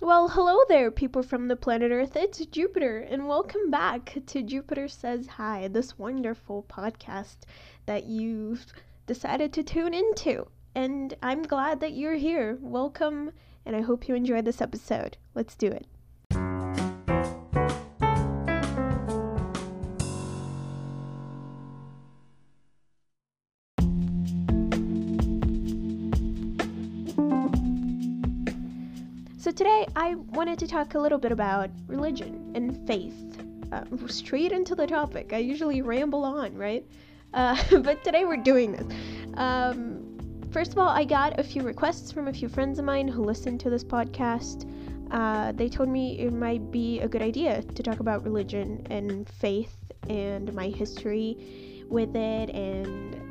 Well, hello there, people from the planet Earth. It's Jupiter, and welcome back to Jupiter Says Hi, this wonderful podcast that you've decided to tune into. And I'm glad that you're here. Welcome, and I hope you enjoyed this episode. Let's do it. Today I wanted to talk a little bit about religion and faith. Uh, straight into the topic. I usually ramble on, right? Uh, but today we're doing this. Um, first of all, I got a few requests from a few friends of mine who listen to this podcast. Uh, they told me it might be a good idea to talk about religion and faith and my history with it and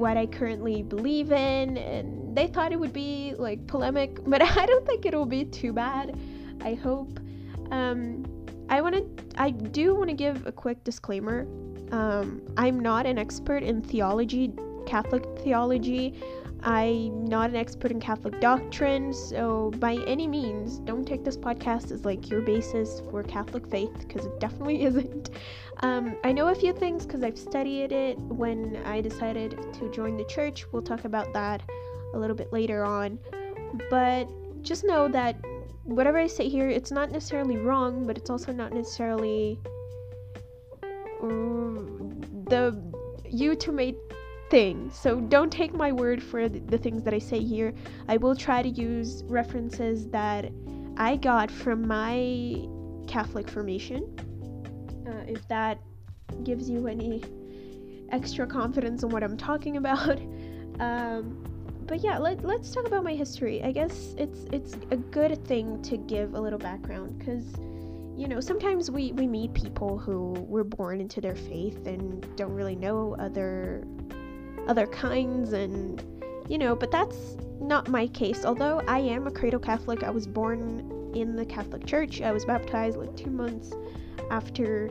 what I currently believe in, and they thought it would be like polemic, but I don't think it'll be too bad. I hope. Um, I want to, I do want to give a quick disclaimer. Um, I'm not an expert in theology, Catholic theology. I'm not an expert in Catholic doctrine, so by any means, don't take this podcast as like your basis for Catholic faith because it definitely isn't. Um, I know a few things because I've studied it when I decided to join the church. We'll talk about that a little bit later on. But just know that whatever I say here, it's not necessarily wrong, but it's also not necessarily the you to made thing. So don't take my word for the, things that I say here. I will try to use references that I got from my Catholic formation. Uh, if that gives you any extra confidence in what I'm talking about. Um, but yeah, let, let's talk about my history. I guess it's it's a good thing to give a little background because you know sometimes we we meet people who were born into their faith and don't really know other other kinds and you know but that's not my case. Although i am a cradle catholic i was born in the catholic church. I was baptized like two months after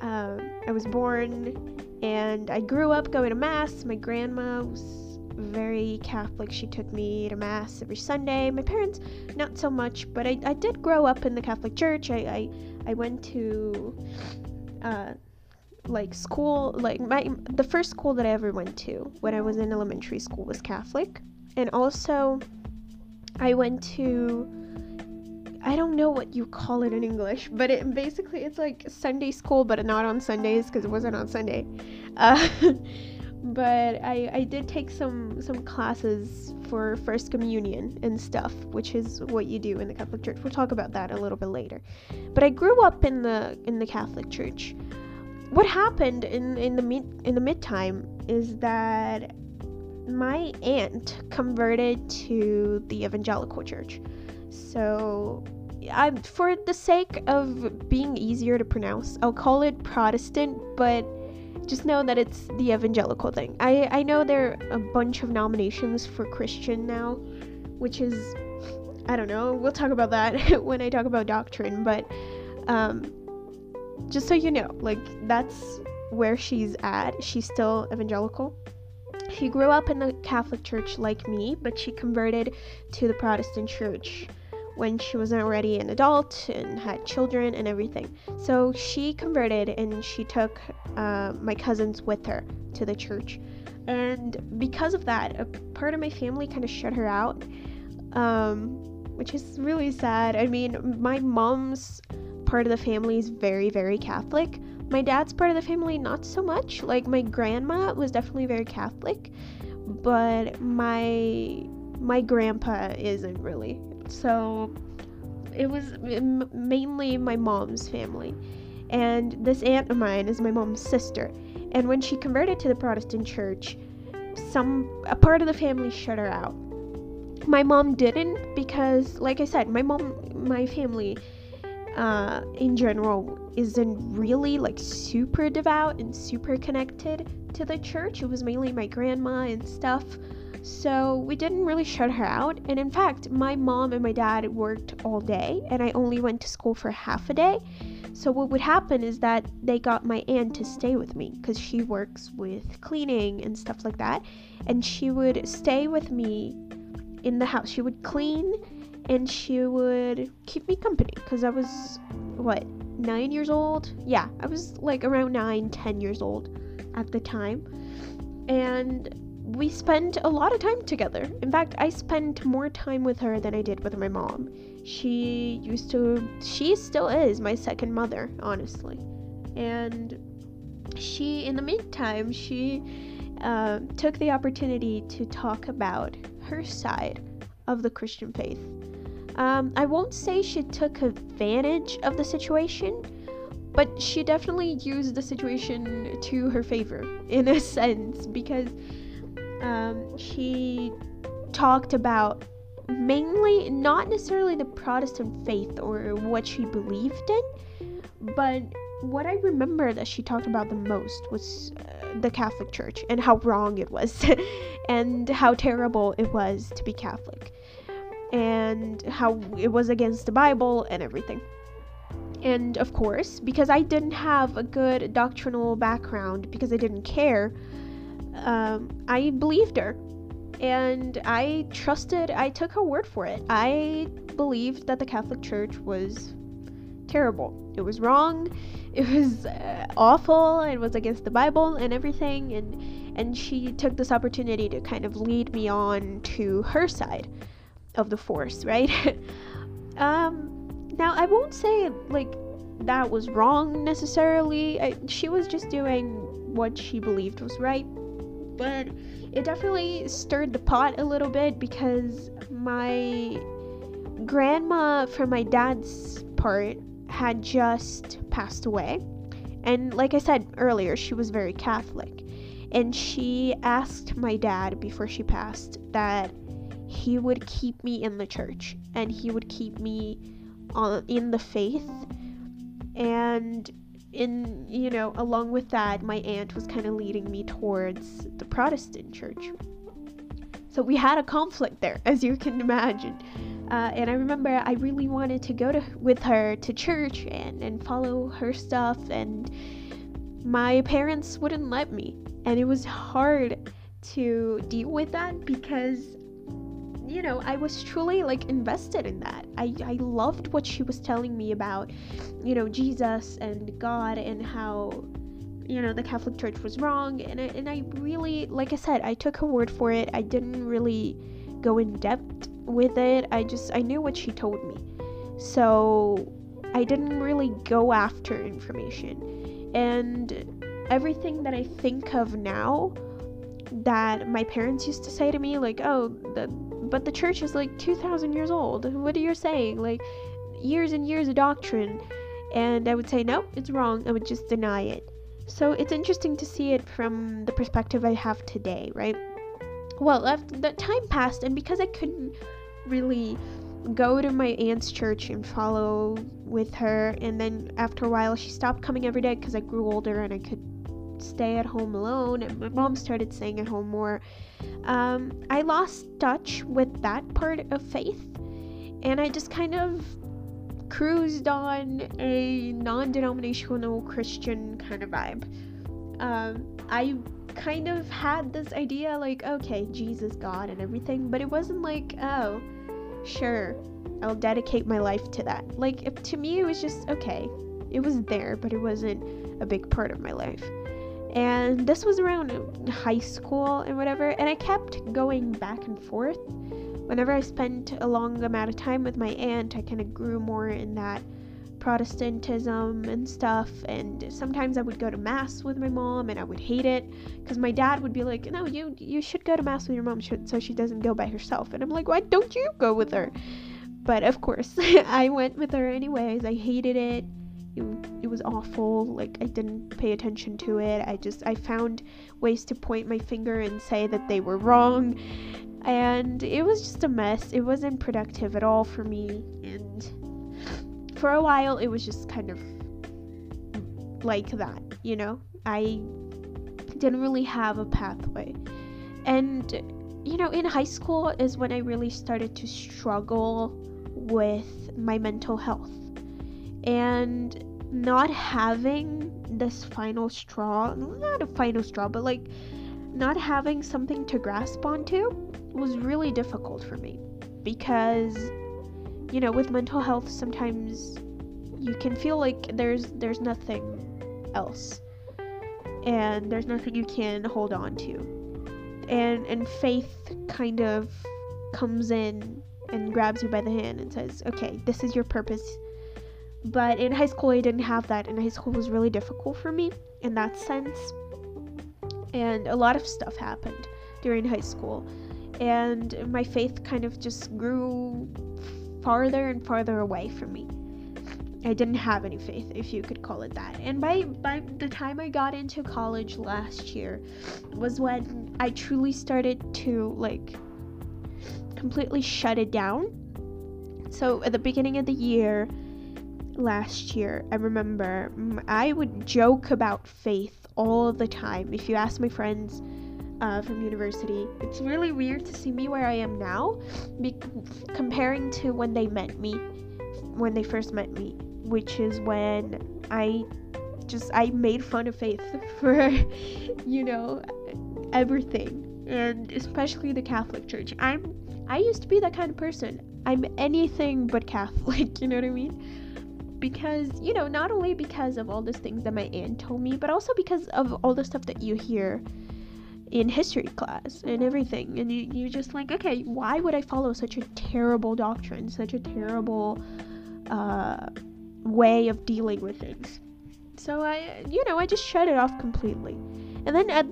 uh, i was born. And i grew up going to mass. My grandma was very catholic. She took me to mass every sunday. My parents not so much but i, I did grow up in the catholic church. I, I, I went to uh, like school like my the first school that I ever went to when I was in elementary school was Catholic. And also I went to I don't know what you call it in English but it basically it's like Sunday school but not on Sundays because it wasn't on Sunday. Uh, but I, I did take some some classes for first communion and stuff which is what you do in the Catholic Church. We'll talk about that a little bit later. But I grew up in the in the Catholic Church what happened in in the mid in the mid time is that my aunt converted to the evangelical church. So, I for the sake of being easier to pronounce, I'll call it Protestant, but just know that it's the evangelical thing. I I know there are a bunch of nominations for Christian now, which is I don't know. We'll talk about that when I talk about doctrine, but um just so you know, like that's where she's at. She's still evangelical. She grew up in the Catholic Church like me, but she converted to the Protestant Church when she was already an adult and had children and everything. So she converted and she took uh, my cousins with her to the church. And because of that, a part of my family kind of shut her out, um, which is really sad. I mean, my mom's part of the family is very, very Catholic. My dad's part of the family, not so much. Like, my grandma was definitely very Catholic, but my my grandpa isn't really. So it was m- mainly my mom's family. And this aunt of mine is my mom's sister. And when she converted to the Protestant church, some a part of the family shut her out. My mom didn't because like I said, my mom my family uh, in general isn't really like super devout and super connected to the church. It was mainly my grandma and stuff. So we didn't really shut her out. And in fact, my mom and my dad worked all day, and I only went to school for half a day. So what would happen is that they got my aunt to stay with me because she works with cleaning and stuff like that. And she would stay with me in the house. She would clean and she would keep me company because I was, what, nine years old? Yeah, I was like around nine, ten years old at the time. And we spent a lot of time together. In fact, I spent more time with her than I did with my mom. She used to, she still is my second mother, honestly. And she, in the meantime, she uh, took the opportunity to talk about her side of the Christian faith. Um, I won't say she took advantage of the situation, but she definitely used the situation to her favor in a sense because um, she talked about mainly not necessarily the Protestant faith or what she believed in, but what I remember that she talked about the most was uh, the Catholic Church and how wrong it was and how terrible it was to be Catholic and how it was against the Bible and everything. And of course, because I didn't have a good doctrinal background, because I didn't care, um, I believed her. And I trusted, I took her word for it. I believed that the Catholic Church was terrible. It was wrong. It was uh, awful. It was against the Bible and everything. And and she took this opportunity to kind of lead me on to her side of the force, right? um, now I won't say like that was wrong necessarily. I, she was just doing what she believed was right, but it definitely stirred the pot a little bit because my grandma from my dad's part had just passed away. And like I said earlier, she was very Catholic. And she asked my dad before she passed that he would keep me in the church and he would keep me on, in the faith. And in you know along with that my aunt was kind of leading me towards the protestant church. So we had a conflict there as you can imagine. Uh, and i remember i really wanted to go to with her to church and, and follow her stuff and my parents wouldn't let me. And it was hard to deal with that because you know, I was truly like invested in that. I, I loved what she was telling me about, you know, Jesus and God and how, you know, the Catholic Church was wrong. And I, and I really, like I said, I took her word for it. I didn't really go in depth with it. I just, I knew what she told me. So I didn't really go after information. And everything that I think of now that my parents used to say to me, like, oh, the but the church is like 2,000 years old. What are you saying? Like, years and years of doctrine. And I would say, no, it's wrong. I would just deny it. So it's interesting to see it from the perspective I have today, right? Well, after the time passed, and because I couldn't really go to my aunt's church and follow with her, and then after a while, she stopped coming every day because I grew older and I could stay at home alone, and my mom started staying at home more. Um, I lost touch with that part of faith, and I just kind of cruised on a non denominational Christian kind of vibe. Um, I kind of had this idea like, okay, Jesus, God, and everything, but it wasn't like, oh, sure, I'll dedicate my life to that. Like, if, to me, it was just okay. It was there, but it wasn't a big part of my life and this was around high school and whatever and i kept going back and forth. Whenever i spent a long amount of time with my aunt i kind of grew more in that protestantism and stuff and sometimes i would go to mass with my mom and i would hate it because my dad would be like no you you should go to mass with your mom so she doesn't go by herself and i'm like why don't you go with her? But of course i went with her anyways i hated it was awful like i didn't pay attention to it. I just i found ways to point my finger and say that they were wrong. And it was just a mess. It wasn't productive at all for me. And for a while it was just kind of like that you know? I didn't really have a pathway. And you know in high school is when i really started to struggle with my mental health. And not having this final straw not a final straw but like not having something to grasp onto was really difficult for me because you know, with mental health, sometimes you can feel like there's there's nothing else, and there's nothing you can hold on to, and and faith kind of comes in and grabs you by the hand and says, "Okay, this is your purpose." But in high school, I didn't have that, and high school was really difficult for me in that sense. And a lot of stuff happened during high school, and my faith kind of just grew farther and farther away from me. I didn't have any faith, if you could call it that. And by by the time I got into college last year was when I truly started to like completely shut it down. So at the beginning of the year last year, I remember I would joke about faith all the time. If you ask my friends uh, from university, it's really weird to see me where I am now, be- comparing to when they met me, when they first met me, which is when I just I made fun of faith for, you know, everything, and especially the Catholic Church. I'm I used to be that kind of person. I'm anything but Catholic, you know what I mean? Because, you know, not only because of all these things that my aunt told me, but also because of all the stuff that you hear in history class and everything. And you, you're just like, okay, why would I follow such a terrible doctrine, such a terrible uh, way of dealing with things? So I, you know, I just shut it off completely. And then at,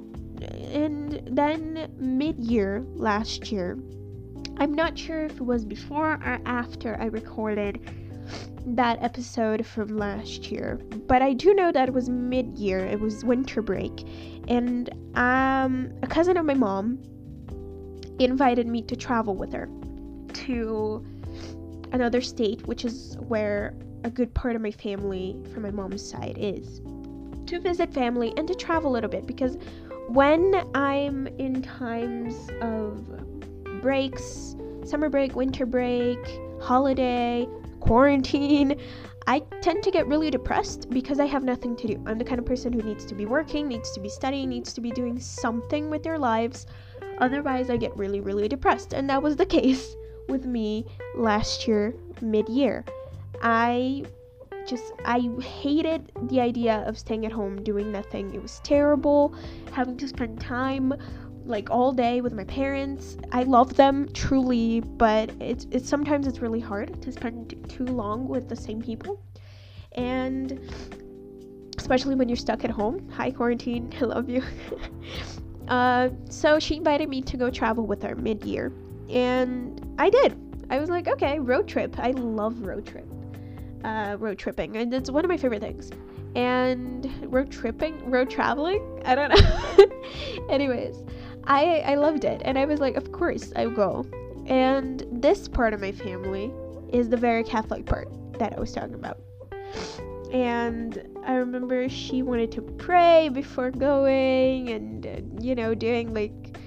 and then mid-year last year, I'm not sure if it was before or after I recorded that episode from last year, but I do know that it was mid year, it was winter break, and um, a cousin of my mom invited me to travel with her to another state, which is where a good part of my family from my mom's side is, to visit family and to travel a little bit. Because when I'm in times of breaks, summer break, winter break, holiday, quarantine, I tend to get really depressed because I have nothing to do. I'm the kind of person who needs to be working, needs to be studying, needs to be doing something with their lives. Otherwise, I get really, really depressed. And that was the case with me last year, mid year. I just, I hated the idea of staying at home doing nothing. It was terrible having to spend time like all day with my parents. I love them truly, but it's it's sometimes it's really hard to spend too long with the same people. And especially when you're stuck at home. Hi quarantine, I love you. uh, so she invited me to go travel with her mid-year, and I did. I was like, okay, road trip. I love road trip. Uh, road tripping, and it's one of my favorite things. And road tripping, road traveling, I don't know. Anyways, I I loved it, and I was like, of course I will go. And this part of my family is the very Catholic part that I was talking about. And I remember she wanted to pray before going, and uh, you know, doing like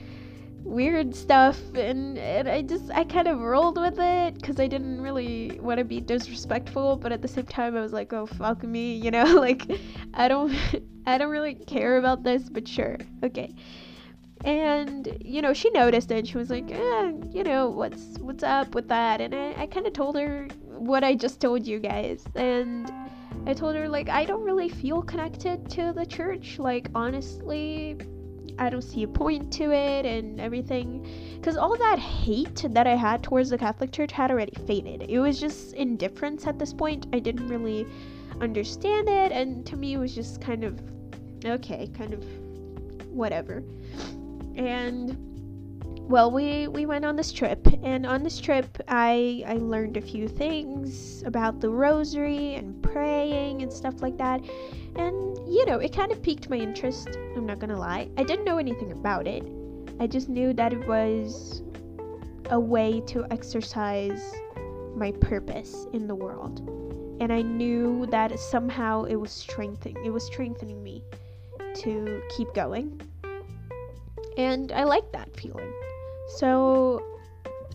weird stuff and, and i just i kind of rolled with it because i didn't really want to be disrespectful but at the same time i was like oh fuck me you know like i don't i don't really care about this but sure okay and you know she noticed it and she was like eh, you know what's what's up with that? And i, I kind of told her what i just told you guys. And i told her like i don't really feel connected to the church. Like honestly i don't see a point to it and everything. Because all that hate that i had towards the catholic church had already faded. It was just indifference at this point. I didn't really understand it. And to me it was just kind of okay kind of whatever and well we we went on this trip. And on this trip i i learned a few things about the rosary and praying and stuff like that. And you know it kind of piqued my interest i'm not gonna lie. I didn't know anything about it. I just knew that it was a way to exercise my purpose in the world. And i knew that somehow it was strengthening it was strengthening me to keep going and I like that feeling. So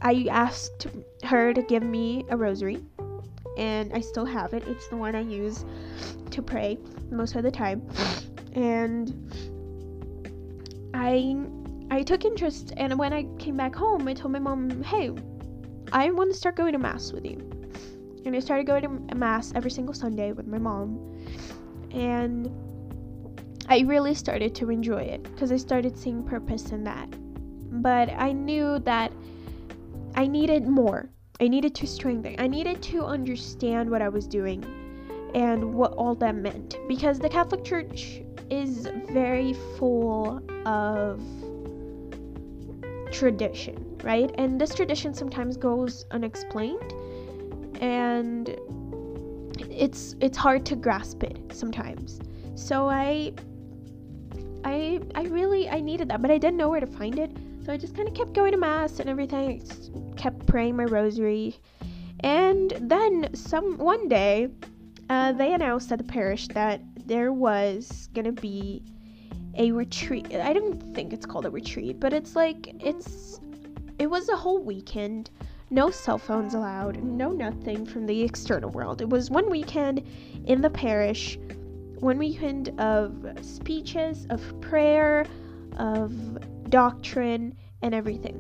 I asked her to give me a rosary, and I still have it. It's the one I use to pray most of the time. And I I took interest and when I came back home, I told my mom, "Hey, I want to start going to mass with you." and I started going to mass every single Sunday with my mom, and I really started to enjoy it because I started seeing purpose in that. But I knew that I needed more. I needed to strengthen. I needed to understand what I was doing and what all that meant because the Catholic Church is very full of tradition, right? And this tradition sometimes goes unexplained and it's it's hard to grasp it sometimes. So I I I really I needed that, but I didn't know where to find it. So I just kind of kept going to mass and everything. I kept praying my rosary. And then some one day, uh, they announced at the parish that there was gonna be a retreat. I don't think it's called a retreat, but it's like it's it was a whole weekend. No cell phones allowed, no nothing from the external world. It was one weekend in the parish, one weekend of speeches, of prayer, of doctrine, and everything.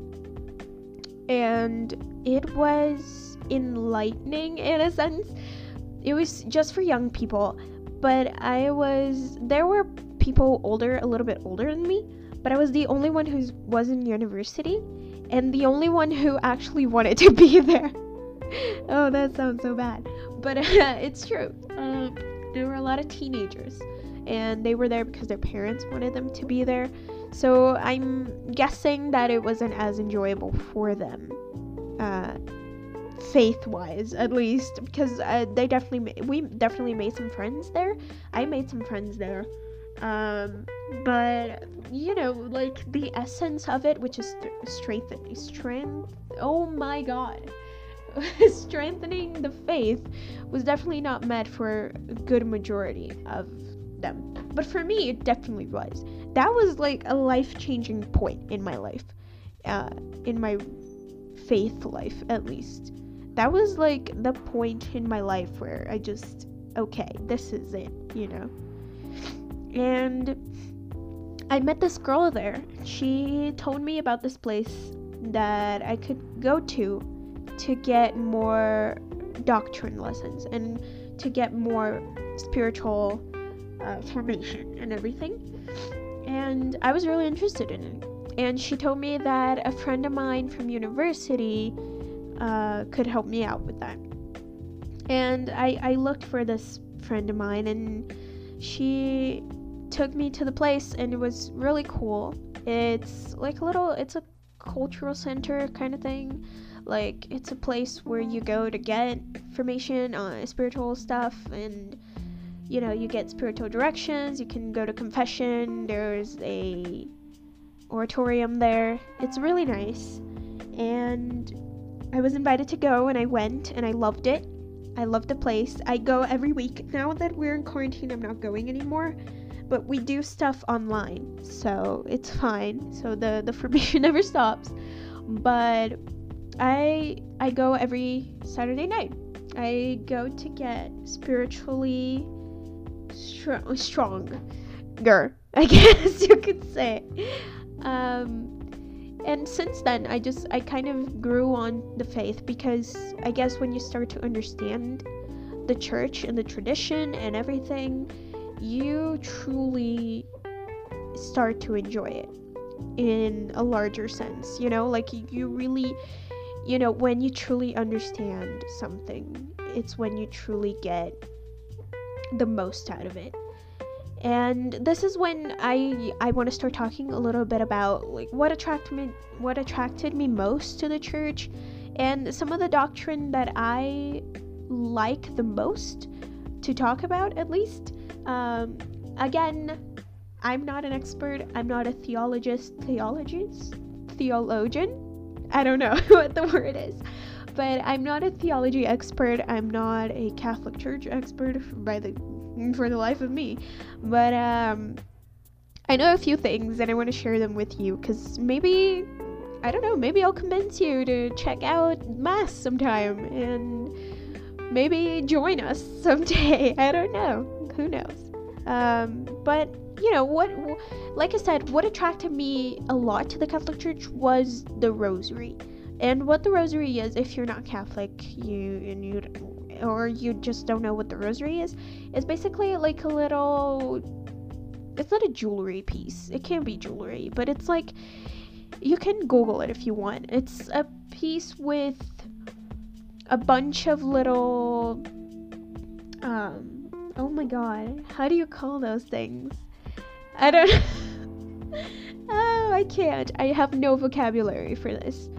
And it was enlightening in a sense. It was just for young people, but I was there were people older, a little bit older than me, but I was the only one who was in university and the only one who actually wanted to be there. oh, that sounds so bad, but uh, it's true. Uh, there were a lot of teenagers, and they were there because their parents wanted them to be there. So I'm guessing that it wasn't as enjoyable for them, uh, faith-wise, at least, because uh, they definitely ma- we definitely made some friends there. I made some friends there, um, but you know, like the essence of it, which is th- strengthening, strength. Oh my God. strengthening the faith was definitely not met for a good majority of them. But for me, it definitely was. That was like a life changing point in my life, uh, in my faith life at least. That was like the point in my life where I just, okay, this is it, you know? And I met this girl there. She told me about this place that I could go to to get more doctrine lessons and to get more spiritual uh, formation and everything. And I was really interested in it. And she told me that a friend of mine from university uh, could help me out with that. And I, I looked for this friend of mine, and she took me to the place, and it was really cool. It's like a little, it's a cultural center kind of thing. Like, it's a place where you go to get information on spiritual stuff and you know, you get spiritual directions, you can go to confession, there's a oratorium there. It's really nice. And I was invited to go and I went and I loved it. I loved the place. I go every week. Now that we're in quarantine, I'm not going anymore. But we do stuff online, so it's fine. So the the formation never stops. But I I go every Saturday night. I go to get spiritually str- stronger, I guess you could say. Um, and since then, I just I kind of grew on the faith because I guess when you start to understand the church and the tradition and everything, you truly start to enjoy it in a larger sense. You know, like you really, you know, when you truly understand something, it's when you truly get the most out of it. And this is when i i want to start talking a little bit about like what attracted me what attracted me most to the church and some of the doctrine that i like the most to talk about at least. Um, again i'm not an expert. I'm not a theologist theologist theologian i don't know what the word is but I'm not a theology expert. I'm not a Catholic Church expert by the for the life of me. But um I know a few things and I want to share them with you cuz maybe I don't know, maybe I'll convince you to check out mass sometime and maybe join us someday. I don't know. Who knows? Um but you know what like i said what attracted me a lot to the catholic church was the rosary and what the rosary is, if you're not Catholic, you and you or you just don't know what the rosary is, it's basically like a little. It's not a jewelry piece. It can be jewelry, but it's like. You can Google it if you want. It's a piece with a bunch of little. Um. Oh my god. How do you call those things? I don't. oh, I can't. I have no vocabulary for this.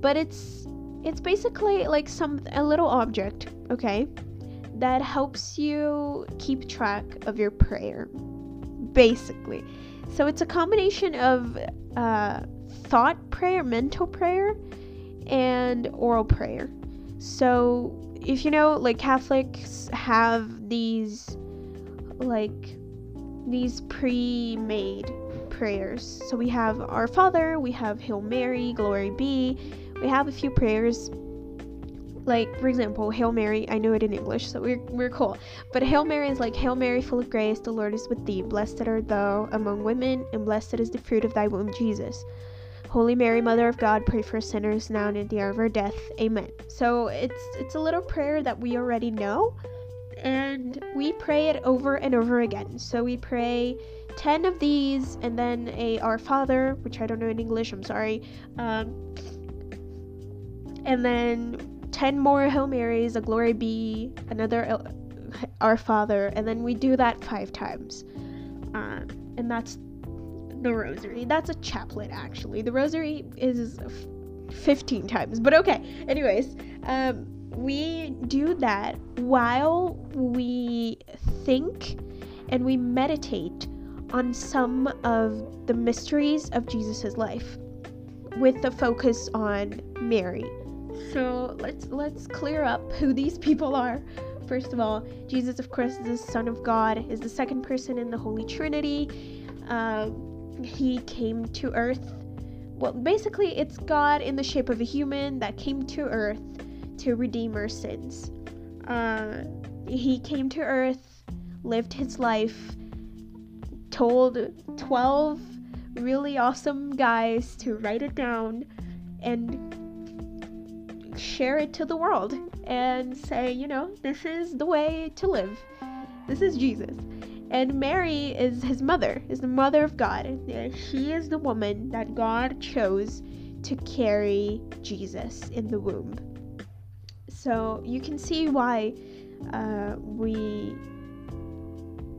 But it's it's basically like some a little object, okay, that helps you keep track of your prayer. Basically. So it's a combination of uh, thought prayer, mental prayer, and oral prayer. So if you know, like Catholics have these like these pre-made prayers. So we have Our Father, we have Hail Mary, Glory be. We have a few prayers like for example hail mary i know it in english so we're, we're cool. But hail mary is like hail mary full of grace the lord is with thee. Blessed art thou among women and blessed is the fruit of thy womb jesus. Holy mary mother of god pray for sinners now and at the hour of our death. Amen. So it's it's a little prayer that we already know and we pray it over and over again so we pray 10 of these and then a Our Father, which I don't know in English, I'm sorry. Um, and then 10 more Hail Marys, a Glory Be, another uh, Our Father, and then we do that five times. Um, and that's the Rosary. That's a chaplet, actually. The Rosary is 15 times, but okay. Anyways, um, we do that while we think and we meditate on some of the mysteries of Jesus' life with the focus on Mary. So let's let's clear up who these people are. First of all, Jesus, of course, is the Son of God, is the second person in the Holy Trinity. Uh, he came to Earth. Well, basically, it's God in the shape of a human that came to Earth to redeem our sins. Uh, he came to Earth, lived his life, told 12 really awesome guys to write it down and share it to the world and say, you know, this is the way to live. This is Jesus. And Mary is his mother, is the mother of God. She is the woman that God chose to carry Jesus in the womb. So you can see why uh, we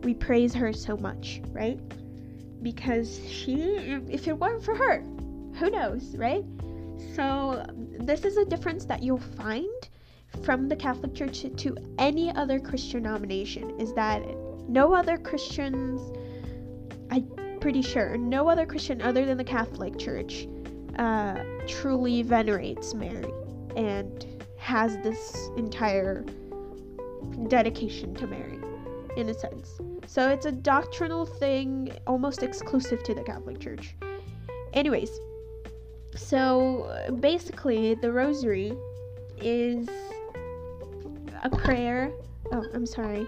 we praise her so much, right? Because she, if it weren't for her, who knows, right? So, this is a difference that you'll find from the Catholic Church to any other Christian denomination is that no other Christians, I'm pretty sure, no other Christian other than the Catholic Church uh, truly venerates Mary and has this entire dedication to Mary in a sense. So it's a doctrinal thing almost exclusive to the Catholic Church. Anyways, so basically, the rosary is a prayer. Oh, I'm sorry.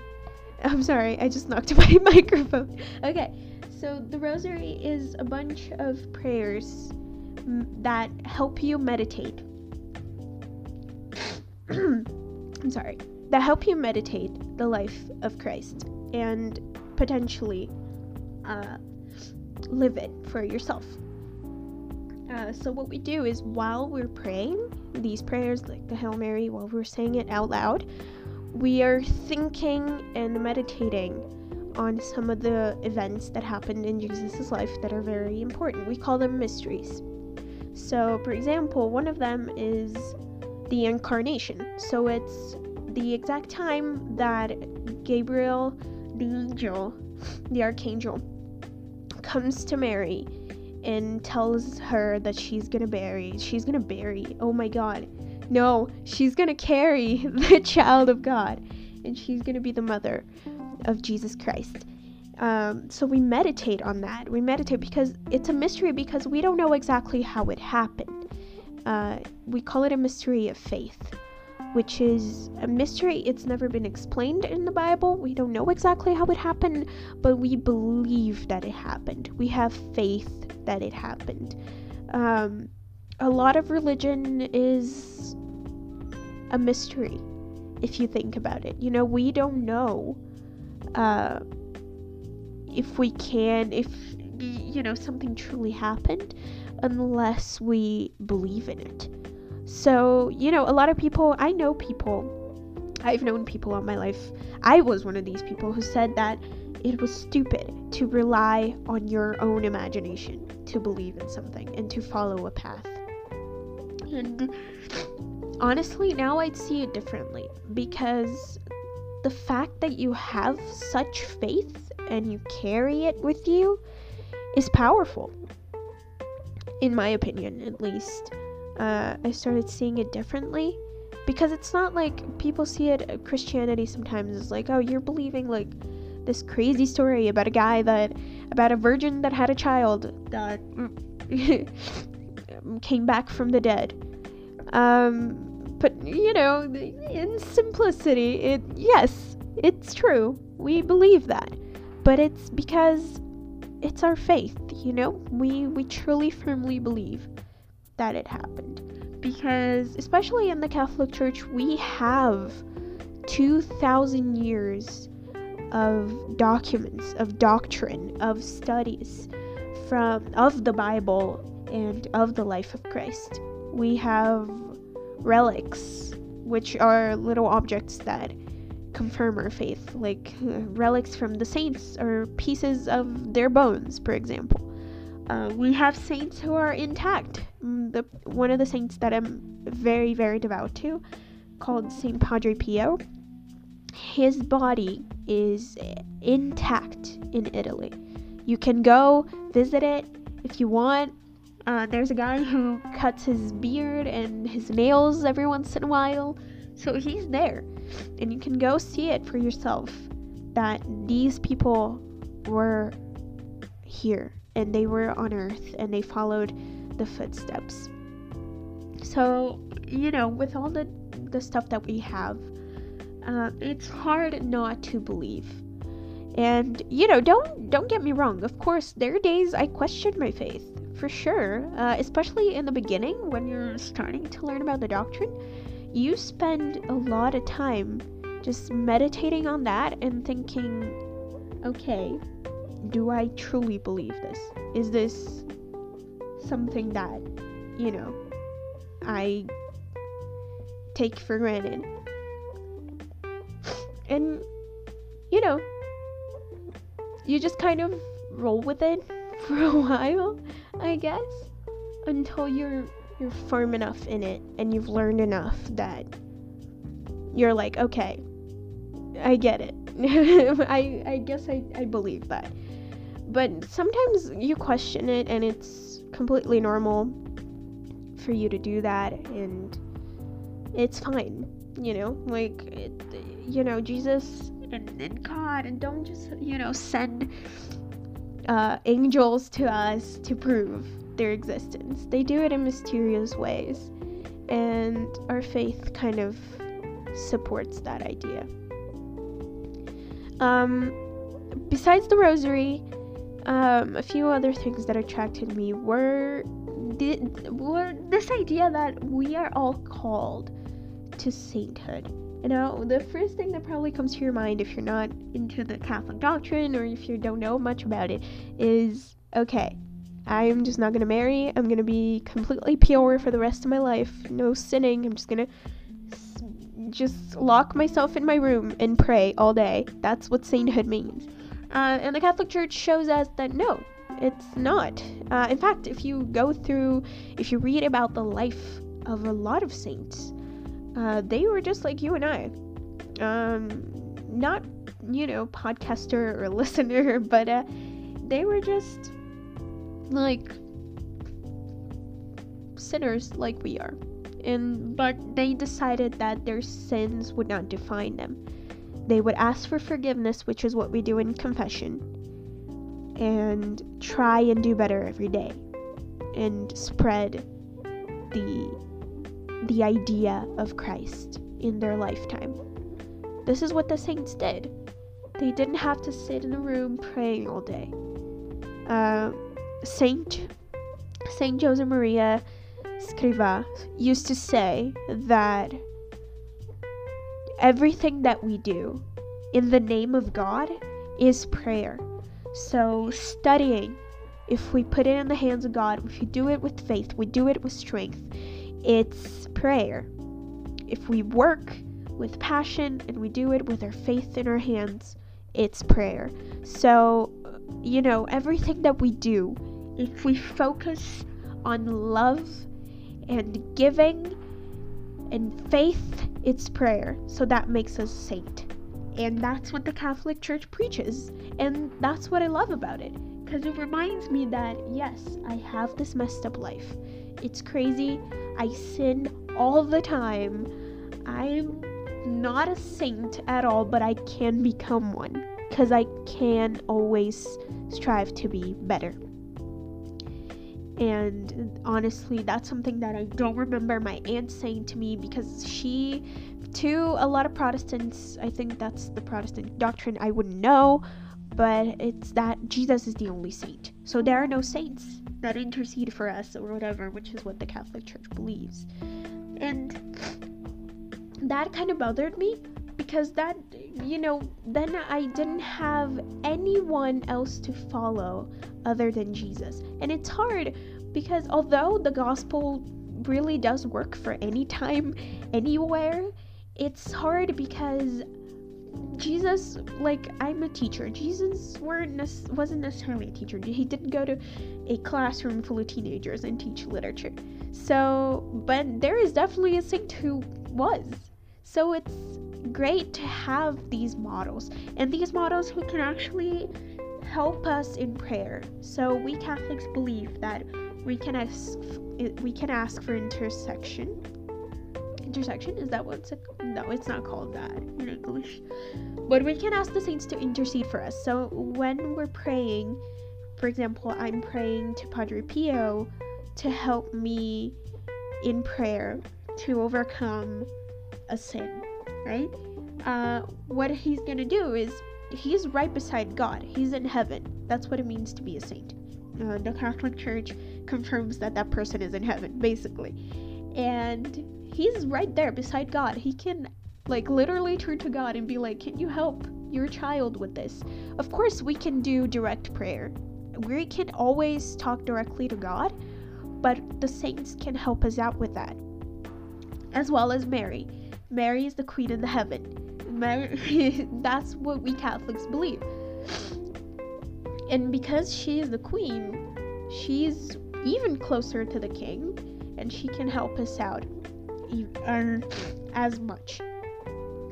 I'm sorry, I just knocked my microphone. Okay, so the rosary is a bunch of prayers mm, that help you meditate. I'm sorry that help you meditate the life of Christ and potentially uh, live it for yourself. Uh, so, what we do is while we're praying these prayers, like the Hail Mary, while we're saying it out loud, we are thinking and meditating on some of the events that happened in Jesus' life that are very important. We call them mysteries. So, for example, one of them is the incarnation. So, it's the exact time that Gabriel, the angel, the archangel, comes to Mary and tells her that she's gonna bury, she's gonna bury, oh my god, no, she's gonna carry the child of God and she's gonna be the mother of Jesus Christ. Um, so we meditate on that. We meditate because it's a mystery because we don't know exactly how it happened. Uh, we call it a mystery of faith which is a mystery. It's never been explained in the Bible. We don't know exactly how it happened, but we believe that it happened. We have faith that it happened. Um, a lot of religion is a mystery. if you think about it. You know, we don't know uh, if we can, if, you know, something truly happened unless we believe in it. So, you know, a lot of people, I know people, I've known people all my life. I was one of these people who said that it was stupid to rely on your own imagination to believe in something and to follow a path. And honestly, now I'd see it differently because the fact that you have such faith and you carry it with you is powerful. In my opinion, at least. Uh, I started seeing it differently because it's not like people see it uh, Christianity sometimes is like, oh, you're believing like this crazy story about a guy that about a virgin that had a child that came back from the dead. Um, but you know, in simplicity, it yes, it's true. We believe that. But it's because it's our faith, you know? We we truly firmly believe that it happened. Because especially in the Catholic Church, we have 2000 years of documents, of doctrine, of studies from of the Bible and of the life of Christ. We have relics, which are little objects that confirm our faith, like uh, relics from the saints or pieces of their bones, for example. Uh, we have saints who are intact. Mm, the one of the saints that I'm very very devout to, called Saint Padre Pio. His body is intact in Italy. You can go visit it if you want. Uh, there's a guy who cuts his beard and his nails every once in a while. So he's there. And you can go see it for yourself that these people were here and they were on earth and they followed the footsteps. So, you know, with all the, the stuff that we have, uh, it's hard not to believe. And you know, don't don't get me wrong. Of course, there are days I question my faith for sure, uh, especially in the beginning when you're starting to learn about the doctrine. You spend a lot of time just meditating on that and thinking, okay, do I truly believe this? Is this something that, you know, I take for granted? And, you know, you just kind of roll with it for a while I guess, until you're you're firm enough in it and you've learned enough that you're like, okay, I get it. I I guess I, I believe that. But sometimes you question it and it's completely normal for you to do that and it's fine, you know? Like it, you know, Jesus and, and God and don't just, you know, send uh, angels to us to prove their existence. They do it in mysterious ways, and our faith kind of supports that idea. Um, besides the rosary, um, a few other things that attracted me were, were this idea that we are all called to sainthood. You know, the first thing that probably comes to your mind if you're not into the Catholic doctrine or if you don't know much about it is okay, I'm just not gonna marry. I'm gonna be completely pure for the rest of my life. No sinning. I'm just gonna s- just lock myself in my room and pray all day. That's what sainthood means. Uh, and the Catholic Church shows us that no, it's not. Uh, in fact, if you go through, if you read about the life of a lot of saints, uh, they were just like you and I. Um, not, you know, podcaster or listener, but uh, they were just like sinners like we are. And but they decided that their sins would not define them. They would ask for forgiveness, which is what we do in confession, and try and do better every day and spread the the idea of Christ in their lifetime. This is what the saints did. They didn't have to sit in a room praying all day. Uh, Saint Saint Joseph Maria Scriva used to say that everything that we do in the name of God is prayer. So, studying, if we put it in the hands of God, if we do it with faith, we do it with strength, it's prayer. If we work with passion and we do it with our faith in our hands, it's prayer. So, you know, everything that we do, if we focus on love and giving and faith, it's prayer. So that makes us saint. And that's what the Catholic Church preaches. And that's what I love about it. Because it reminds me that, yes, I have this messed up life. It's crazy. I sin all the time. I'm not a saint at all, but I can become one. Because I can always strive to be better. And honestly, that's something that I don't remember my aunt saying to me because she, to a lot of Protestants, I think that's the Protestant doctrine I wouldn't know, but it's that Jesus is the only saint. So there are no saints that intercede for us or whatever, which is what the Catholic Church believes. And that kind of bothered me because that, you know, then I didn't have anyone else to follow other than Jesus. And it's hard because although the gospel really does work for any time, anywhere, it's hard because Jesus, like I'm a teacher. Jesus weren't ne- wasn't necessarily a teacher. He didn't go to a classroom full of teenagers and teach literature. So, but there is definitely a saint who was. So it's great to have these models and these models who can actually help us in prayer. So we Catholics believe that we can ask we can ask for intersection. Intersection is that what's it? No, it's not called that in English. But we can ask the saints to intercede for us. So when we're praying, for example, I'm praying to Padre Pio to help me in prayer to overcome a sin, right? Uh, what he's gonna do is he's right beside God. He's in heaven. That's what it means to be a saint. Uh, the Catholic Church confirms that that person is in heaven, basically. And he's right there beside God. He can, like, literally turn to God and be like, Can you help your child with this? Of course, we can do direct prayer. We can always talk directly to God, but the saints can help us out with that. As well as Mary. Mary is the queen of the heaven. Mary, that's what we Catholics believe. And because she is the queen, she's even closer to the king, and she can help us out even, er, as much.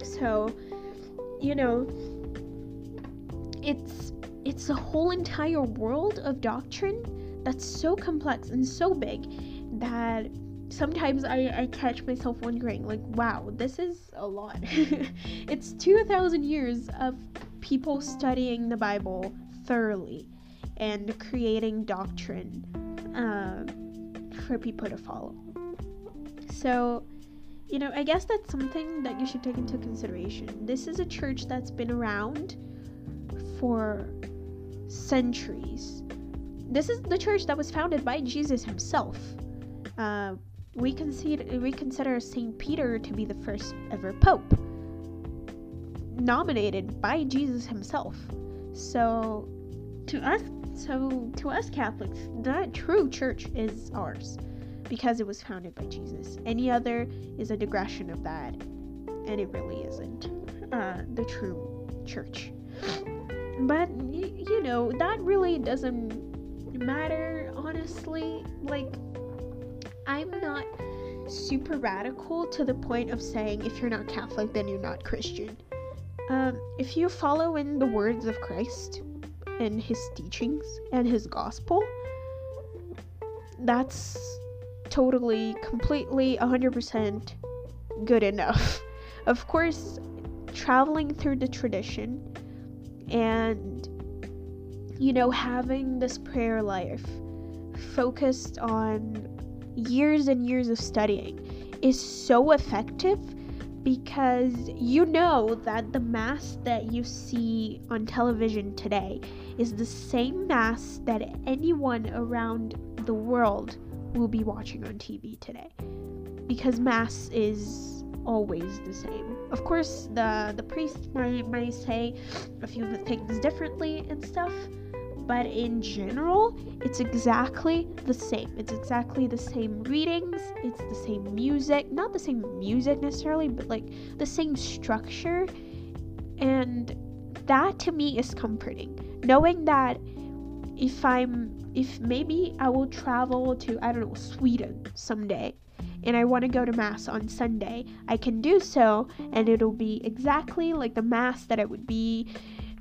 So, you know, it's it's a whole entire world of doctrine that's so complex and so big that sometimes I, I catch myself wondering, like, wow, this is a lot. it's 2,000 years of people studying the Bible thoroughly and creating doctrine uh, for people to follow. So, you know, I guess that's something that you should take into consideration. This is a church that's been around for centuries. This is the church that was founded by Jesus himself. Uh, we consider we consider Saint Peter to be the first ever pope, nominated by Jesus himself. So, to us, so to us Catholics, that true church is ours because it was founded by Jesus. Any other is a digression of that, and it really isn't uh, the true church. But you know that really doesn't matter, honestly. Like I'm not super radical to the point of saying if you're not Catholic, then you're not Christian. Um, if you follow in the words of Christ and his teachings and his gospel, that's totally, completely, 100% good enough. Of course, traveling through the tradition and, you know, having this prayer life focused on years and years of studying is so effective because you know that the mass that you see on television today is the same mass that anyone around the world will be watching on TV today. Because mass is always the same. Of course, the the priest might might say a few things differently and stuff, but in general, it's exactly the same. It's exactly the same readings, it's the same music, not the same music necessarily, but like the same structure. And that to me is comforting. Knowing that if I'm, if maybe I will travel to, I don't know, Sweden someday and I want to go to Mass on Sunday, I can do so and it'll be exactly like the Mass that it would be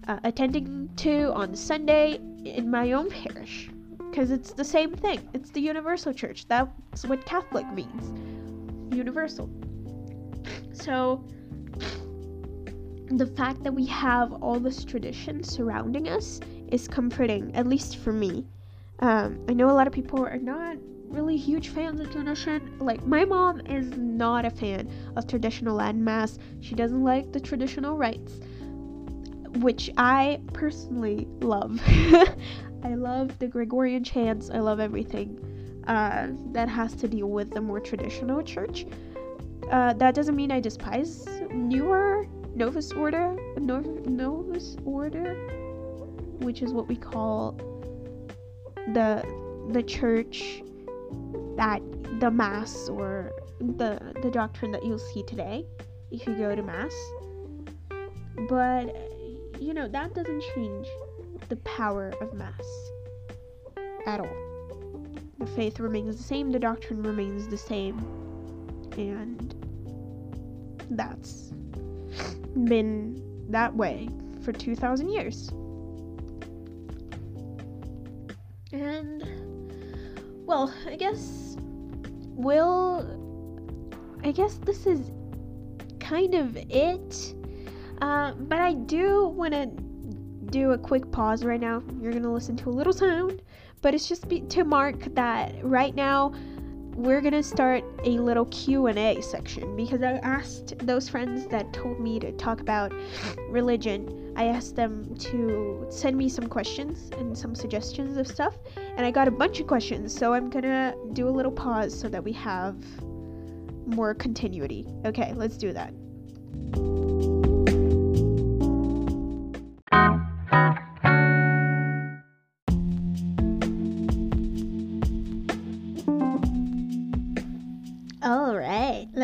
uh, attending to on Sunday in my own parish because it's the same thing. It's the universal church. That's what Catholic means. Universal. So the fact that we have all this tradition surrounding us is comforting, at least for me. Um, I know a lot of people are not really huge fans of tradition. Like, my mom is not a fan of traditional Latin Mass. She doesn't like the traditional rites which I personally love. I love the Gregorian chants, I love everything uh, that has to deal with the more traditional church. Uh, that doesn't mean I despise newer Novus Ordo, Nov- Novus Ordo, which is what we call the the church that the mass or the the doctrine that you'll see today if you go to mass. But you know, that doesn't change the power of Mass at all. The faith remains the same, the doctrine remains the same, and that's been that way for 2,000 years. And, well, I guess we'll. I guess this is kind of it uh, but I do want to do a quick pause right now. You're going to listen to a little sound, but it's just be- to mark that right now we're going to start a little Q&A section because I asked those friends that told me to talk about religion. I asked them to send me some questions and some suggestions of stuff, and I got a bunch of questions. So I'm going to do a little pause so that we have more continuity. Okay, let's do that.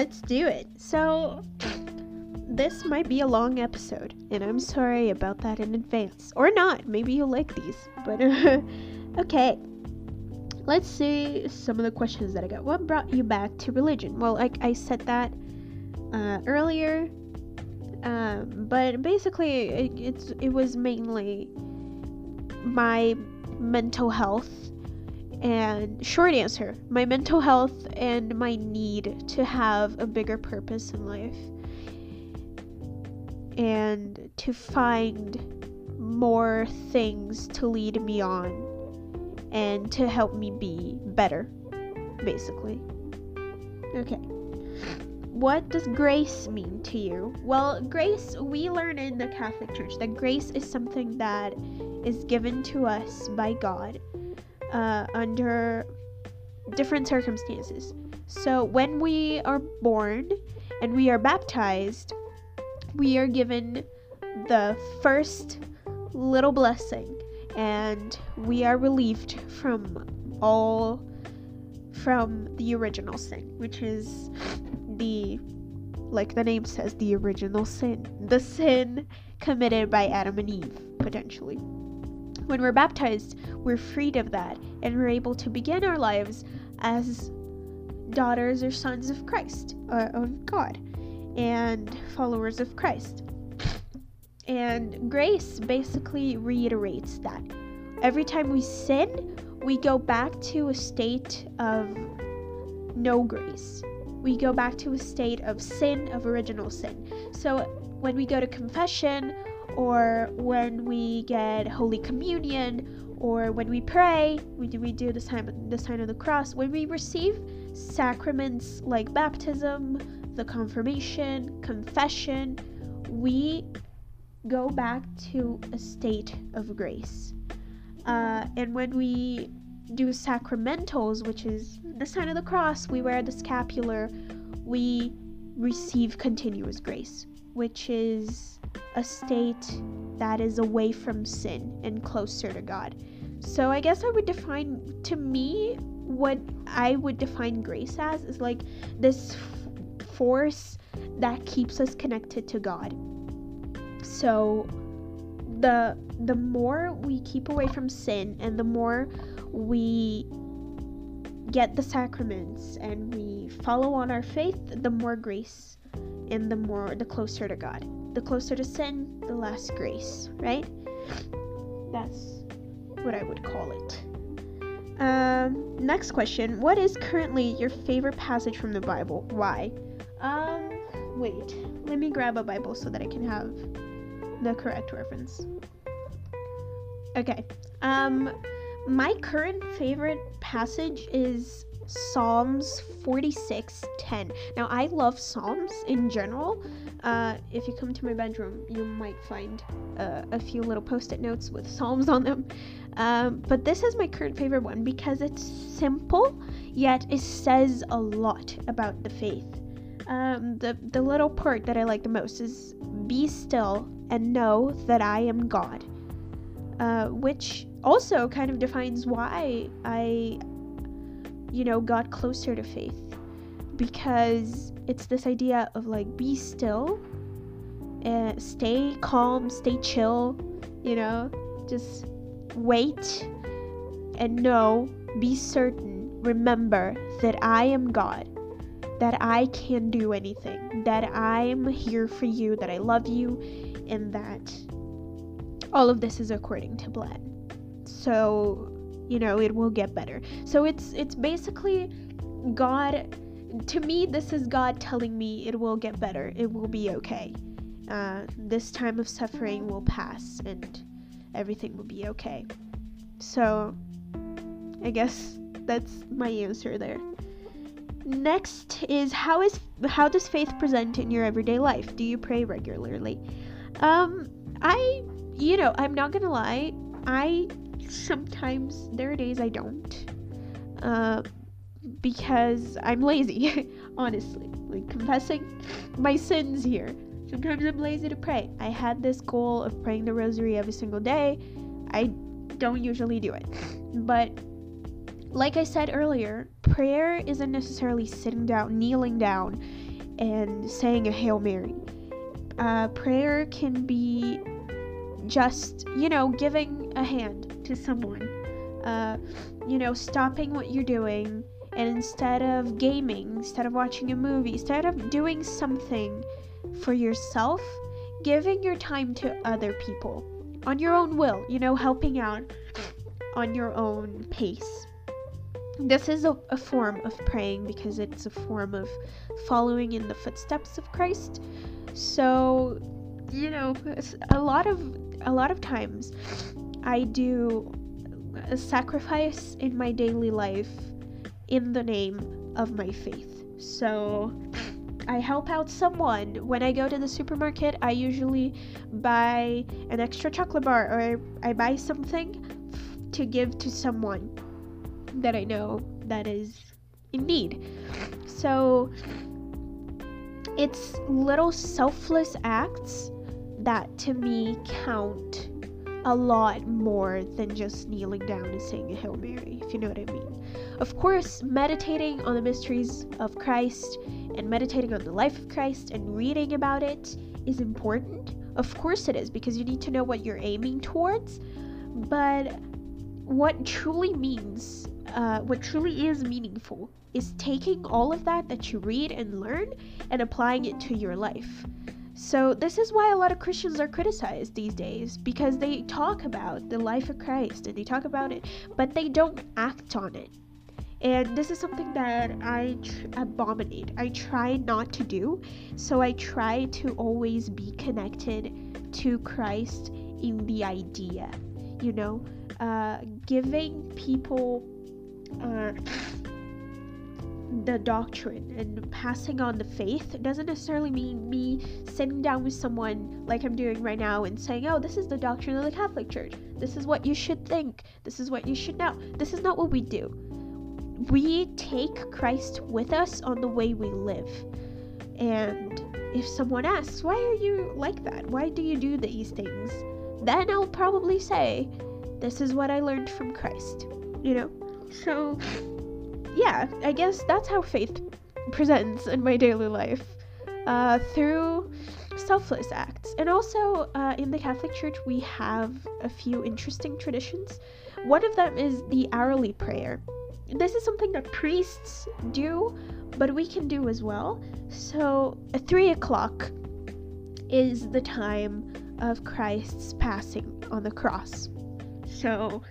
Let's do it. So, this might be a long episode, and I'm sorry about that in advance. Or not, maybe you'll like these. But, okay. Let's see some of the questions that I got. What brought you back to religion? Well, like I said that uh, earlier, um, but basically, it, it's it was mainly my mental health and short answer my mental health and my need to have a bigger purpose in life and to find more things to lead me on and to help me be better, basically. Okay. What does grace mean to you? Well, grace, we learn in the Catholic Church that grace is something that is given to us by God uh, under different circumstances. So when we are born and we are baptized, we are given the first little blessing and we are relieved from all from the original sin, which is the like the name says, the original sin. The sin committed by Adam and Eve, potentially. When we're baptized, we're freed of that and we're able to begin our lives as daughters or sons of Christ, uh, of God, and followers of Christ. And grace basically reiterates that. Every time we sin, we go back to a state of no grace. We go back to a state of sin, of original sin. So when we go to confession or when we get Holy Communion, or when we pray, we do, we do the sign, the sign of the cross. When we receive sacraments like baptism, the confirmation, confession, we go back to a state of grace. Uh, and when we do sacramentals, which is the sign of the cross, we wear the scapular, we receive continuous grace, which is a state that is away from sin and closer to God. So I guess I would define to me what I would define grace as is like this f- force that keeps us connected to God. So the the more we keep away from sin and the more we get the sacraments and we follow on our faith, the more grace and the more the closer to God. The closer to sin, the less grace, right? That's what I would call it. Um, next question. What is currently your favorite passage from the Bible? Why? Um, wait. Let me grab a Bible so that I can have the correct reference. Okay. Um, my current favorite passage is Psalms 46:10. Now I love Psalms in general. Uh, if you come to my bedroom, you might find uh, a few little post-it notes with Psalms on them. Um, but this is my current favorite one because it's simple, yet it says a lot about the faith. Um, the the little part that I like the most is "Be still and know that I am God," uh, which also kind of defines why I, you know, got closer to faith. Because it's this idea of like be still, and stay calm, stay chill, you know, just wait and know, be certain, remember that I am God, that I can do anything, that I'm here for you, that I love you, and that all of this is according to plan. So, you know, it will get better. So it's it's basically God to me this is God telling me it will get better. It will be okay. Uh, this time of suffering will pass and everything will be okay. So, I guess that's my answer there. Next is how is how does faith present in your everyday life? Do you pray regularly? Um, I you know, I'm not to lie. I sometimes there are days I don't. Uh because I'm lazy, honestly. Like confessing my sins here. Sometimes I'm lazy to pray. I had this goal of praying the rosary every single day. I don't usually do it. But like I said earlier, prayer isn't necessarily sitting down, kneeling down, and saying a Hail Mary. Uh, prayer can be just, you know, giving a hand to someone. Uh, you know, stopping what you're doing, and instead of gaming, instead of watching a movie, instead of doing something for yourself, giving your time to other people on your own will, you know, helping out on your own pace. This is a, a, form of praying because it's a form of following in the footsteps of Christ. So, you know, a lot of a lot of times I do a sacrifice in my daily life in the name of my faith. So, I help out someone. When I go to the supermarket, I usually buy an extra chocolate bar or I buy something to give to someone that I know that is in need. So it's little selfless acts that to me count a lot more than just kneeling down and saying a Hail Mary, if you know what I mean. Of course, meditating on the mysteries of Christ and meditating on the life of Christ and reading about it is important. Of course, it is because you need to know what you're aiming towards. But what truly means, uh, what truly is meaningful, is taking all of that that you read and learn and applying it to your life. So, this is why a lot of Christians are criticized these days because they talk about the life of Christ and they talk about it, but they don't act on it. And this is something that I tr- abominate. I try not to do. So, I try to always be connected to Christ in the idea, you know, uh, giving people. Uh, the doctrine and passing on the faith doesn't necessarily mean me sitting down with someone like I'm doing right now and saying, oh, this is the doctrine of the Catholic Church. This is what you should think. This is what you should know. This is not what we do. We take Christ with us on the way we live. And if someone asks, why are you like that? Why do you do these things? Then I'll probably say, this is what I learned from Christ. You know? So, yeah, I guess that's how faith presents in my daily life uh, through selfless acts. And also, uh, in the Catholic Church, we have a few interesting traditions. One of them is the hourly prayer. This is something that priests do, but we can do as well. So, at 3 o'clock is the time of Christ's passing on the cross. So,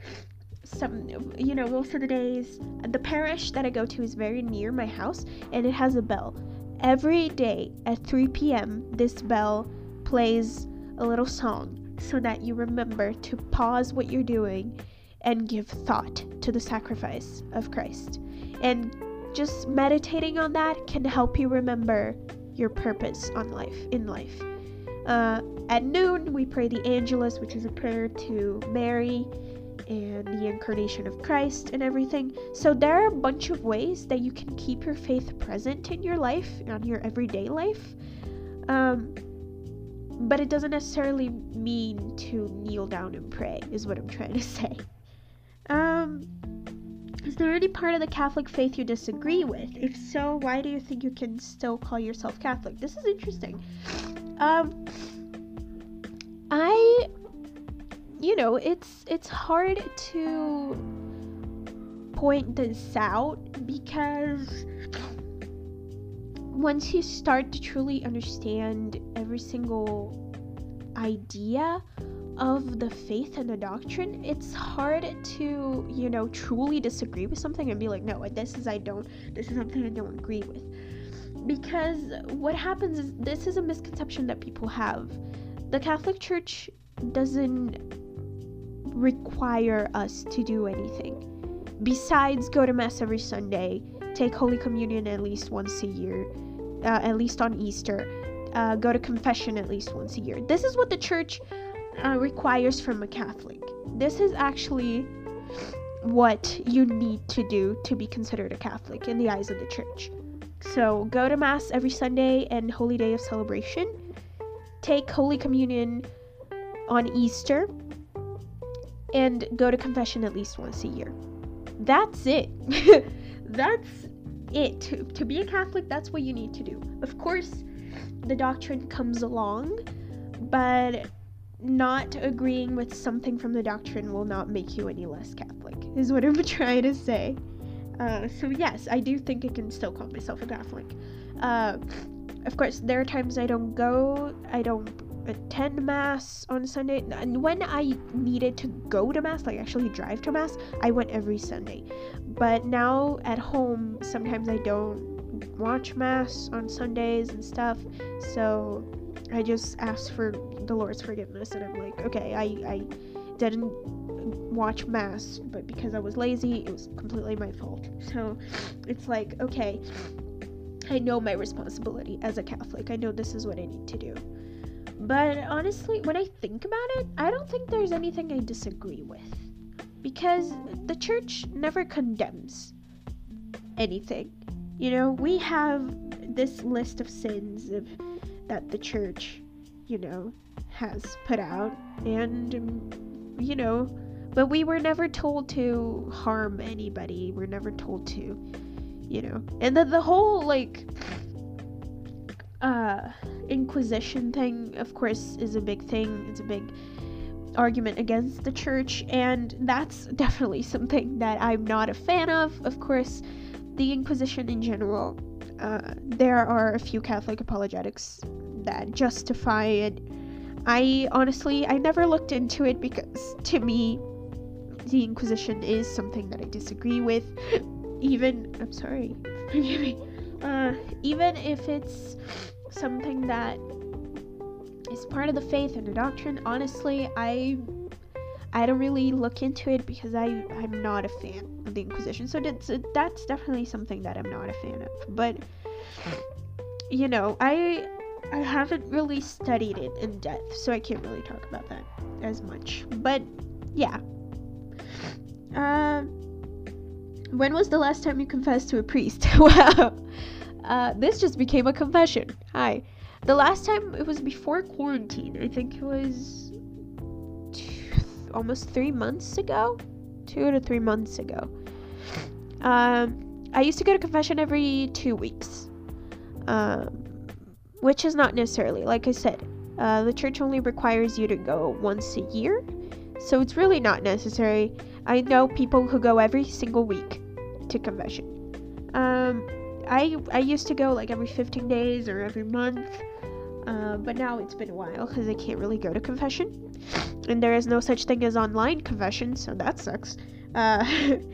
some you know most of the days the parish that i go to is very near my house and it has a bell. Every day at 3 p.m this bell plays a little song so that you remember to pause what you're doing and give thought to the sacrifice of christ. And just meditating on that can help you remember your purpose on life in life. Uh, at noon we pray the angelus which is a prayer to mary and the incarnation of Christ and everything. So there are a bunch of ways that you can keep your faith present in your life, on your everyday life. Um, but it doesn't necessarily mean to kneel down and pray, is what I'm trying to say. Um, is there any part of the Catholic faith you disagree with? If so, why do you think you can still call yourself Catholic? This is interesting. Um, I you know, it's it's hard to point this out because once you start to truly understand every single idea of the faith and the doctrine, it's hard to, you know, truly disagree with something and be like, no, this is I don't, this is something I don't agree with. Because what happens is this is a misconception that people have. The Catholic Church doesn't require us to do anything. Besides go to Mass every Sunday, take Holy Communion at least once a year, uh, at least on Easter, uh, go to confession at least once a year. This is what the church uh, requires from a Catholic. This is actually what you need to do to be considered a Catholic in the eyes of the church. So go to Mass every Sunday and Holy Day of Celebration. Take Holy Communion on Easter and go to confession at least once a year. That's it. that's it. To, to be a Catholic, that's what you need to do. Of course, the doctrine comes along, but not agreeing with something from the doctrine will not make you any less Catholic, is what I'm trying to say. Uh, so, yes, I do think I can still call myself a Catholic. Uh, of course, there are times I don't go, I don't attend mass on Sunday. And when I needed to go to mass, like actually drive to mass, I went every Sunday. But now at home, sometimes I don't watch mass on Sundays and stuff. So I just ask for the Lord's forgiveness, and I'm like, okay, I I didn't watch mass, but because I was lazy, it was completely my fault. So it's like, okay. I know my responsibility as a Catholic. I know this is what I need to do. But honestly, when I think about it, I don't think there's anything I disagree with. Because the church never condemns anything. You know, we have this list of sins of, that the church, you know, has put out. And, um, you know, but we were never told to harm anybody. We're never told to, you know. And then the whole, like, uh inquisition thing of course is a big thing. It's a big argument against the church and that's definitely something that i'm not a fan of. Of course the inquisition in general uh, there are a few catholic apologetics that justify it. I honestly i never looked into it because to me the inquisition is something that i disagree with. Even i'm sorry forgive me uh, even if it's something that is part of the faith and the doctrine, honestly, I I don't really look into it because I I'm not a fan of the Inquisition. So that's that's definitely something that I'm not a fan of. But you know, I I haven't really studied it in depth, so I can't really talk about that as much. But yeah. Uh, when was the last time you confessed to a priest? wow. Uh, this just became a confession. Hi. The last time it was before quarantine. I think it was two, almost three months ago, two to three months ago. Um, I used to go to confession every two weeks, um, which is not necessarily, like I said, uh, the church only requires you to go once a year, so it's really not necessary. I know people who go every single week to confession. Um, I I used to go like every 15 days or every month, uh, but now it's been a while because I can't really go to confession, and there is no such thing as online confession, so that sucks. Uh,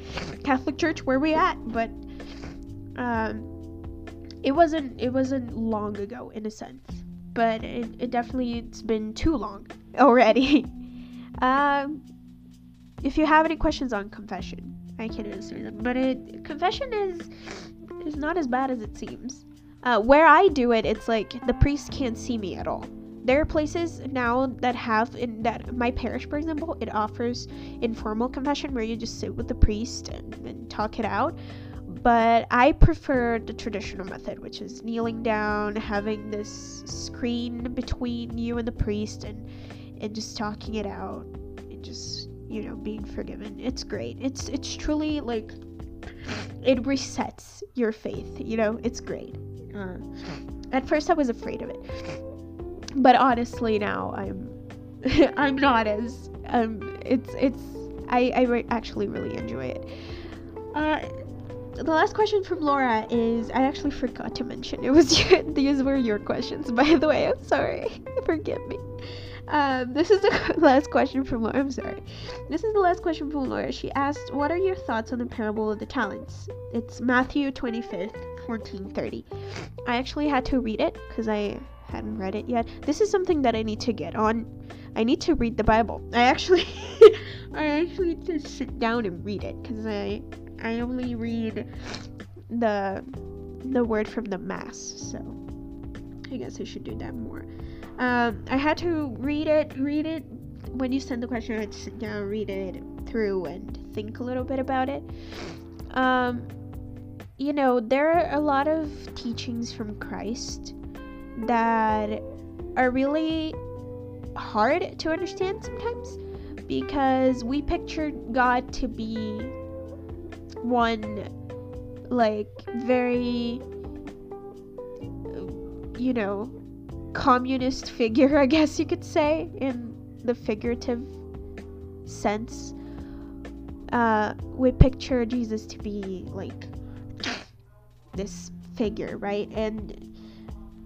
Catholic Church, where we at? But um, it wasn't it wasn't long ago in a sense but it, it definitely it's been too long already. um, if you have any questions on confession, I can answer them. But it confession is is not as bad as it seems. Uh, where I do it, it's like the priest can't see me at all. There are places now that have in that my parish, for example, it offers informal confession where you just sit with the priest and, and talk it out but I prefer the traditional method, which is kneeling down, having this screen between you and the priest, and and just talking it out, and just you know being forgiven. It's great. It's it's truly like it resets your faith. You know, it's great. Uh, at first, I was afraid of it, but honestly, now I'm I'm not as um. It's it's I I re- actually really enjoy it. Uh, the last question from Laura is I actually forgot to mention it was your, these were your questions by the way I'm sorry forgive me um, this is the last question from Laura I'm sorry. This is the last question from Laura. She asked what are your thoughts on the parable of the talents? It's Matthew 25th 1430 I actually had to read it because I hadn't read it yet. This is something that I need to get on. I need to read the Bible. I actually I actually need to sit down and read it because I I only read the the word from the mass, so I guess I should do that more. Um, I had to read it, read it. When you send the question, I had to sit down, read it through, and think a little bit about it. Um, you know, there are a lot of teachings from Christ that are really hard to understand sometimes because we picture God to be one like very you know communist figure i guess you could say in the figurative sense. Uh we picture jesus to be like this figure right? And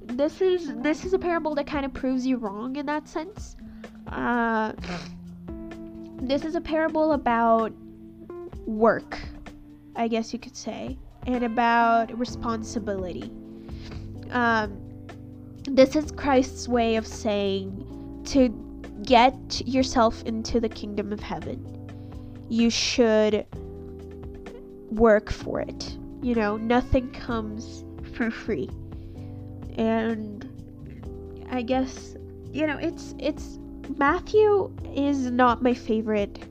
this is this is a parable that kind of proves you wrong in that sense. Uh this is a parable about work I guess you could say, and about responsibility. Um, this is Christ's way of saying to get yourself into the kingdom of heaven, you should work for it. You know, nothing comes for free. And I guess, you know, it's, it's, Matthew is not my favorite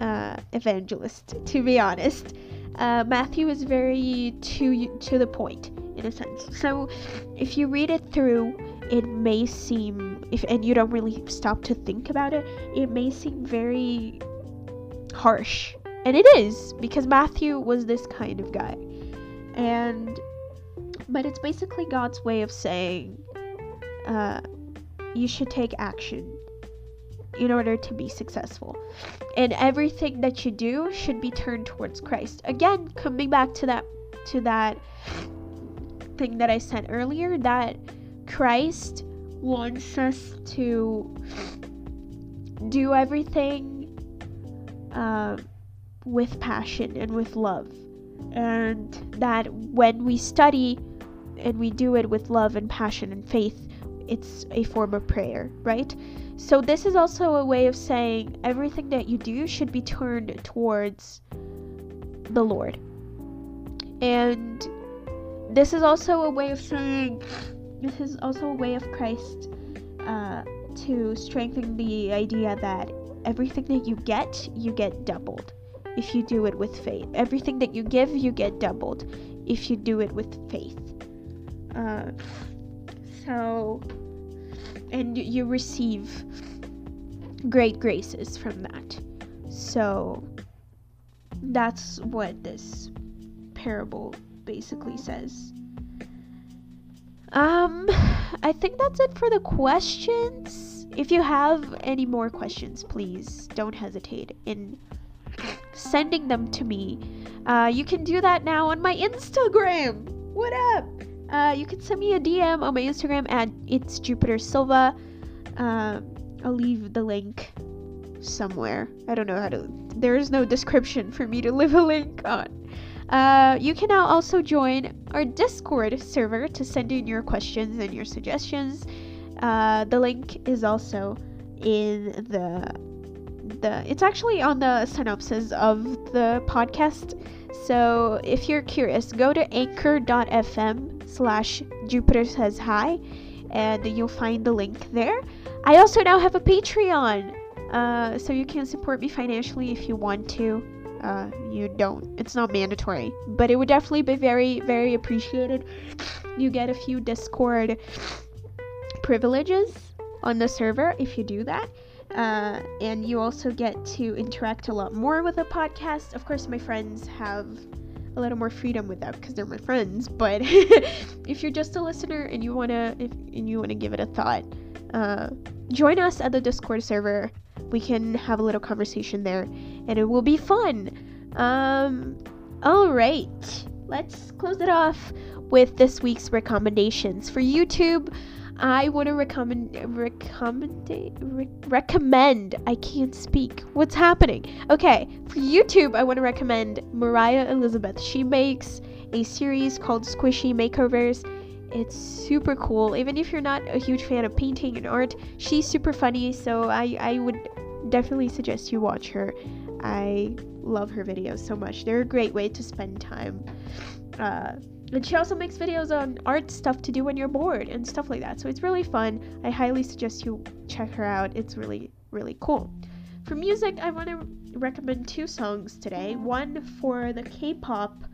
uh, evangelist, to be honest uh, Matthew is very to to the point in a sense. So if you read it through, it may seem if and you don't really stop to think about it, it may seem very harsh. And it is because Matthew was this kind of guy. And but it's basically God's way of saying uh, you should take action in order to be successful. And everything that you do should be turned towards Christ. Again, coming back to that to that thing that I said earlier that Christ wants us to do everything uh, with passion and with love. And that when we study and we do it with love and passion and faith, it's a form of prayer, right? So, this is also a way of saying everything that you do should be turned towards the Lord. And this is also a way of saying, this is also a way of Christ uh, to strengthen the idea that everything that you get, you get doubled if you do it with faith. Everything that you give, you get doubled if you do it with faith. Uh, so, and you receive great graces from that. So, that's what this parable basically says. Um, I think that's it for the questions. If you have any more questions, please don't hesitate in sending them to me. Uh, you can do that now on my Instagram. What up? Uh, you can send me a DM on my Instagram at it's Jupiter Silva. Uh, I'll leave the link somewhere. I don't know how to. There is no description for me to leave a link on. Uh, you can now also join our Discord server to send in your questions and your suggestions. Uh, the link is also in the the. It's actually on the synopsis of the podcast. So if you're curious, go to anchor.fm slash Jupiter says hi, and you'll find the link there. I also now have a Patreon, uh, so you can support me financially if you want to uh, you don't. It's not mandatory, but it would definitely be very, very appreciated. You get a few Discord privileges on the server if you do that. Uh, and you also get to interact a lot more with the podcast. Of course, my friends have a little more freedom with that because they're my friends. But if you're just a listener and you wanna, if and you wanna give it a thought, uh, join us at the Discord server we can have a little conversation there and it will be fun. Um, all right, let's close it off with this week's recommendations. For YouTube, I want to recommend recommend re- recommend. I can't speak. What's happening? Okay, for YouTube, I want to recommend Moriah Elizabeth. She makes a series called Squishy Makeovers. It's super cool. Even if you're not a huge fan of painting and art, she's super funny. So I I would definitely suggest you watch her. I love her videos so much. They're a great way to spend time. Uh, and she also makes videos on art stuff to do when you're bored and stuff like that. So it's really fun. I highly suggest you check her out. It's really, really cool. For music, I want to recommend two songs today. One for the K pop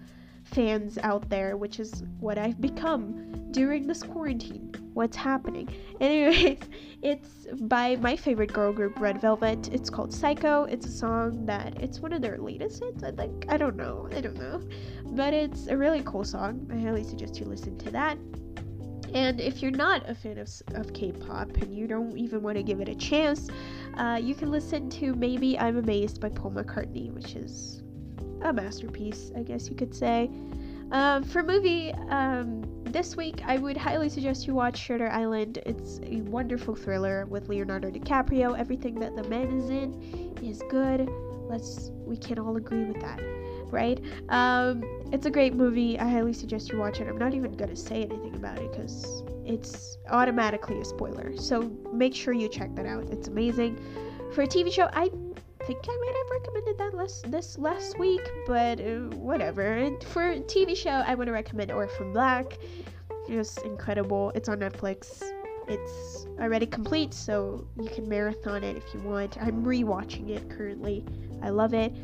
fans out there, which is what I've become during this quarantine. What's happening? Anyways, it's by my favorite girl group, Red Velvet. It's called Psycho. It's a song that it's one of their latest hits, I think. I don't know. I don't know. But it's a really cool song. I highly suggest you listen to that. And if you're not a fan of, of K pop and you don't even want to give it a chance, uh, you can listen to Maybe I'm Amazed by Paul McCartney, which is a masterpiece, I guess you could say. Um, for movie, um, this week I would highly suggest you watch Shutter Island. It's a wonderful thriller with Leonardo DiCaprio. Everything that the man is in is good. Let's we can all agree with that, right? Um, it's a great movie. I highly suggest you watch it. I'm not even gonna say anything about it because it's automatically a spoiler. So make sure you check that out. It's amazing. For a TV show, I think I might have recommended that last this last week, but uh, whatever. And for TV show, I want to recommend Orphan Black. Just incredible. It's on Netflix. It's already complete, so you can marathon it if you want. I'm rewatching it currently. I love it.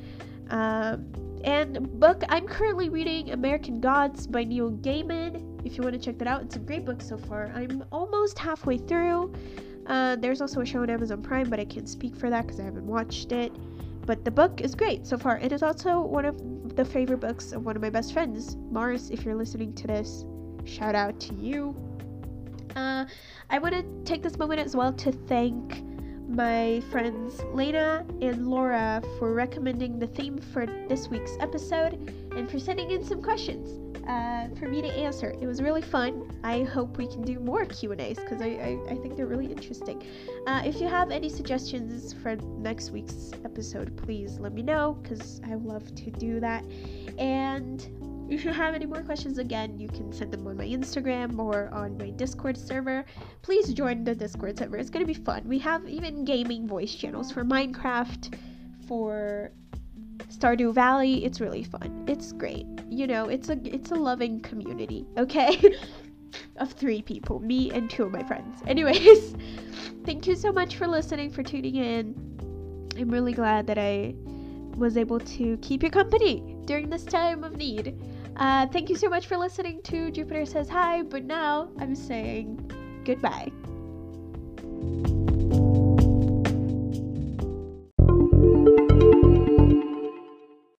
Um, and book, I'm currently reading American Gods by Neil Gaiman. If you want to check that out, it's a great book so far. I'm almost halfway through. Uh, there's also a show on Amazon Prime, but I can't speak for that because I haven't watched it. But the book is great so far. It is also one of the favorite books of one of my best friends, Mars. If you're listening to this, shout out to you. Uh, I want to take this moment as well to thank my friends Lena and Laura for recommending the theme for this week's episode and for sending in some questions uh, for me to answer. It was really fun. I hope we can do more Q and A's because I, I, I, think they're really interesting. Uh, if you have any suggestions for next week's episode, please let me know because I love to do that. And if you have any more questions, again, you can send them on my Instagram or on my Discord server. Please join the Discord server. It's gonna be fun. We have even gaming voice channels for Minecraft, for Stardew Valley, it's really fun. It's great. You know, it's a it's a loving community, okay? of three people, me and two of my friends. Anyways, thank you so much for listening, for tuning in. I'm really glad that I was able to keep your company during this time of need. Uh, thank you so much for listening to Jupiter Says Hi, but now I'm saying goodbye.